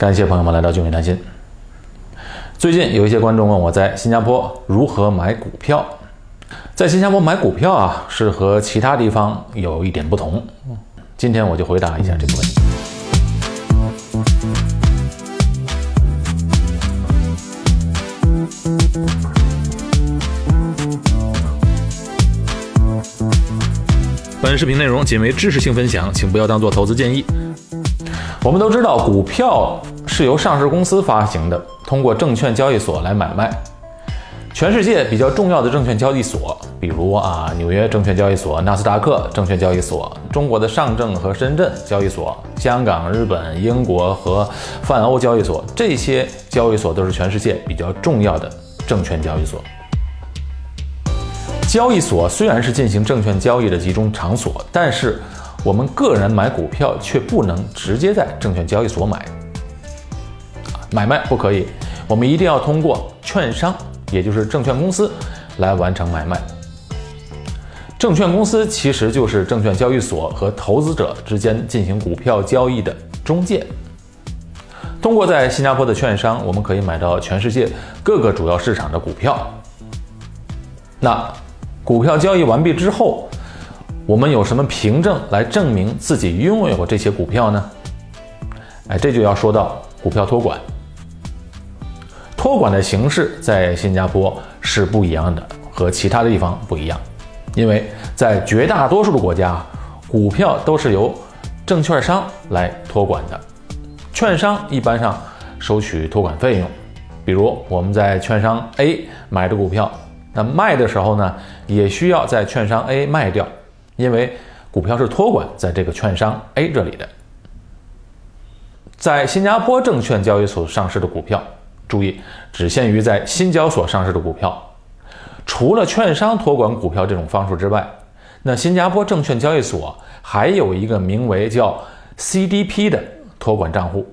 感谢朋友们来到聚美谈心。最近有一些观众问我在新加坡如何买股票，在新加坡买股票啊，是和其他地方有一点不同。今天我就回答一下这个问题。本视频内容仅为知识性分享，请不要当做投资建议。我们都知道，股票是由上市公司发行的，通过证券交易所来买卖。全世界比较重要的证券交易所，比如啊纽约证券交易所、纳斯达克证券交易所、中国的上证和深圳交易所、香港、日本、英国和泛欧交易所，这些交易所都是全世界比较重要的证券交易所。交易所虽然是进行证券交易的集中场所，但是我们个人买股票却不能直接在证券交易所买，买卖不可以，我们一定要通过券商，也就是证券公司来完成买卖。证券公司其实就是证券交易所和投资者之间进行股票交易的中介。通过在新加坡的券商，我们可以买到全世界各个主要市场的股票。那股票交易完毕之后，我们有什么凭证来证明自己拥有这些股票呢？哎，这就要说到股票托管。托管的形式在新加坡是不一样的，和其他的地方不一样，因为在绝大多数的国家，股票都是由证券商来托管的，券商一般上收取托管费用。比如我们在券商 A 买的股票。那卖的时候呢，也需要在券商 A 卖掉，因为股票是托管在这个券商 A 这里的。在新加坡证券交易所上市的股票，注意只限于在新交所上市的股票，除了券商托管股票这种方式之外，那新加坡证券交易所还有一个名为叫 CDP 的托管账户，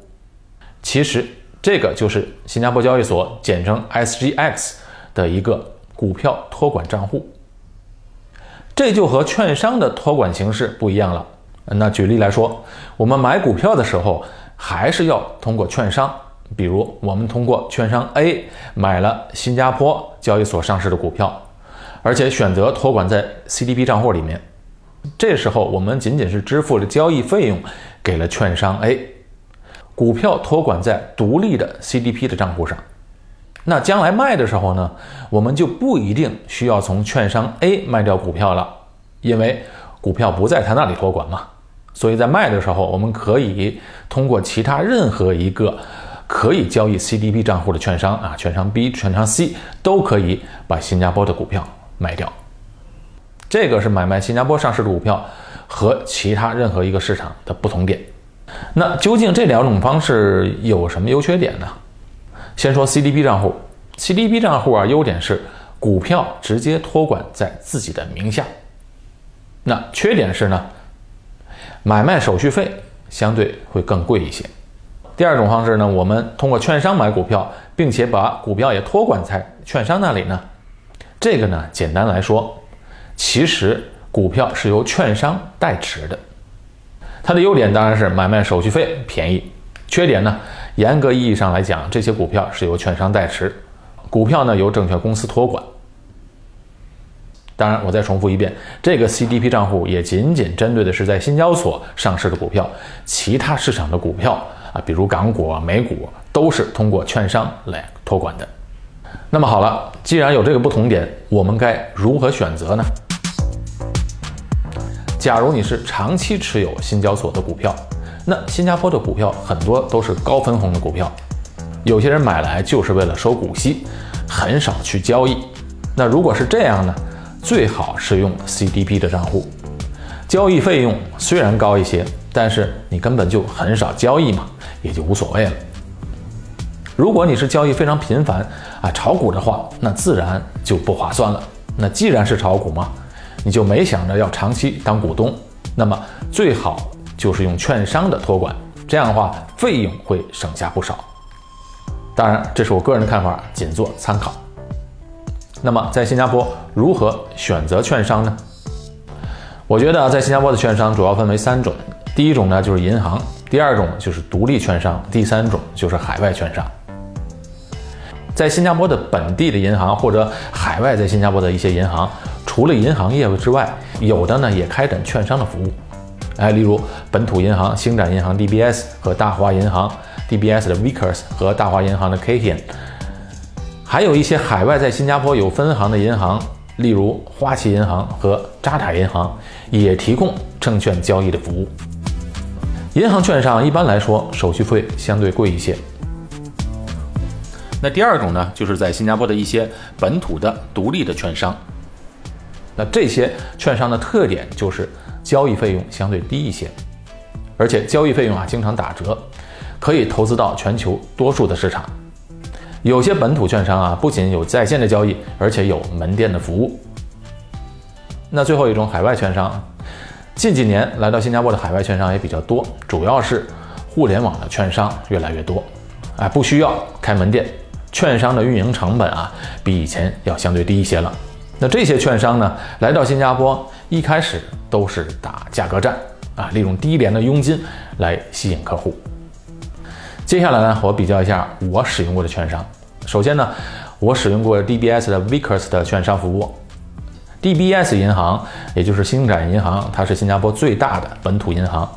其实这个就是新加坡交易所简称 SGX 的一个。股票托管账户，这就和券商的托管形式不一样了。那举例来说，我们买股票的时候，还是要通过券商，比如我们通过券商 A 买了新加坡交易所上市的股票，而且选择托管在 CDP 账户里面。这时候我们仅仅是支付了交易费用给了券商 A，股票托管在独立的 CDP 的账户上。那将来卖的时候呢，我们就不一定需要从券商 A 卖掉股票了，因为股票不在他那里托管嘛。所以在卖的时候，我们可以通过其他任何一个可以交易 CDP 账户的券商啊，券商 B、券商 C 都可以把新加坡的股票卖掉。这个是买卖新加坡上市的股票和其他任何一个市场的不同点。那究竟这两种方式有什么优缺点呢？先说 CDP 账户，CDP 账户啊，优点是股票直接托管在自己的名下。那缺点是呢，买卖手续费相对会更贵一些。第二种方式呢，我们通过券商买股票，并且把股票也托管在券商那里呢。这个呢，简单来说，其实股票是由券商代持的。它的优点当然是买卖手续费便宜，缺点呢？严格意义上来讲，这些股票是由券商代持，股票呢由证券公司托管。当然，我再重复一遍，这个 CDP 账户也仅仅针对的是在新交所上市的股票，其他市场的股票啊，比如港股、美股，都是通过券商来托管的。那么好了，既然有这个不同点，我们该如何选择呢？假如你是长期持有新交所的股票。那新加坡的股票很多都是高分红的股票，有些人买来就是为了收股息，很少去交易。那如果是这样呢，最好是用 CDP 的账户，交易费用虽然高一些，但是你根本就很少交易嘛，也就无所谓了。如果你是交易非常频繁啊，炒股的话，那自然就不划算了。那既然是炒股嘛，你就没想着要长期当股东，那么最好。就是用券商的托管，这样的话费用会省下不少。当然，这是我个人的看法，仅做参考。那么，在新加坡如何选择券商呢？我觉得在新加坡的券商主要分为三种。第一种呢，就是银行，第二种就是独立券商，第三种就是海外券商。在新加坡的本地的银行或者海外在新加坡的一些银行，除了银行业务之外，有的呢也开展券商的服务。哎，例如本土银行星展银行 DBS 和大华银行 DBS 的 Vickers 和大华银行的 Kian，还有一些海外在新加坡有分行的银行，例如花旗银行和渣打银行，也提供证券交易的服务。银行券商一般来说手续费相对贵一些。那第二种呢，就是在新加坡的一些本土的独立的券商。那这些券商的特点就是交易费用相对低一些，而且交易费用啊经常打折，可以投资到全球多数的市场。有些本土券商啊不仅有在线的交易，而且有门店的服务。那最后一种海外券商，近几年来到新加坡的海外券商也比较多，主要是互联网的券商越来越多，哎，不需要开门店。券商的运营成本啊，比以前要相对低一些了。那这些券商呢，来到新加坡一开始都是打价格战啊，利用低廉的佣金来吸引客户。接下来呢，我比较一下我使用过的券商。首先呢，我使用过 DBS 的 Vickers 的券商服务。DBS 银行也就是星展银行，它是新加坡最大的本土银行。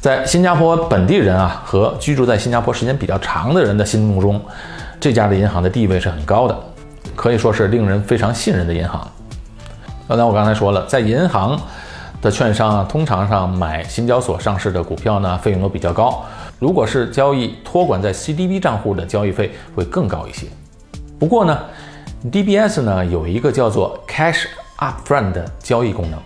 在新加坡本地人啊和居住在新加坡时间比较长的人的心目中，这家的银行的地位是很高的，可以说是令人非常信任的银行。刚才我刚才说了，在银行的券商啊，通常上买新交所上市的股票呢，费用都比较高。如果是交易托管在 CDB 账户的交易费会更高一些。不过呢，DBS 呢有一个叫做 Cash Upfront 的交易功能。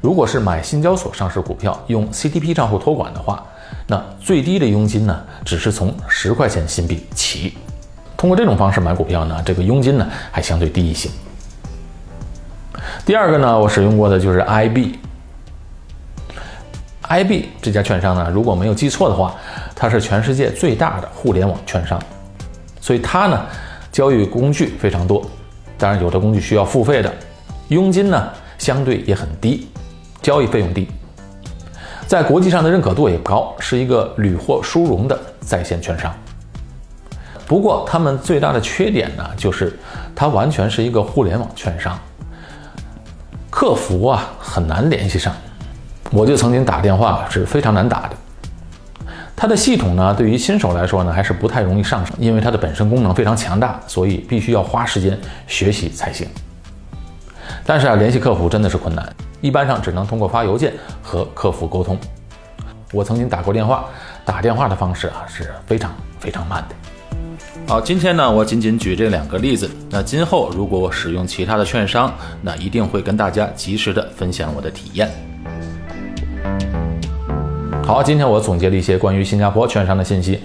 如果是买新交所上市股票用 CDP 账户托管的话，那最低的佣金呢，只是从十块钱新币起。通过这种方式买股票呢，这个佣金呢还相对低一些。第二个呢，我使用过的就是 IB。IB 这家券商呢，如果没有记错的话，它是全世界最大的互联网券商，所以它呢交易工具非常多，当然有的工具需要付费的，佣金呢相对也很低，交易费用低，在国际上的认可度也高，是一个屡获殊荣的在线券商。不过，他们最大的缺点呢，就是它完全是一个互联网券商，客服啊很难联系上。我就曾经打电话是非常难打的。它的系统呢，对于新手来说呢，还是不太容易上手，因为它的本身功能非常强大，所以必须要花时间学习才行。但是啊，联系客服真的是困难，一般上只能通过发邮件和客服沟通。我曾经打过电话，打电话的方式啊是非常非常慢的。好，今天呢，我仅仅举这两个例子。那今后如果我使用其他的券商，那一定会跟大家及时的分享我的体验。好，今天我总结了一些关于新加坡券商的信息。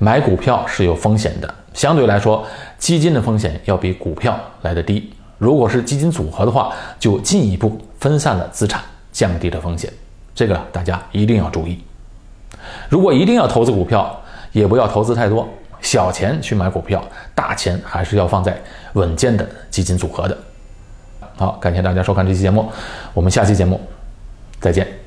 买股票是有风险的，相对来说，基金的风险要比股票来的低。如果是基金组合的话，就进一步分散了资产，降低了风险。这个大家一定要注意。如果一定要投资股票，也不要投资太多。小钱去买股票，大钱还是要放在稳健的基金组合的。好，感谢大家收看这期节目，我们下期节目再见。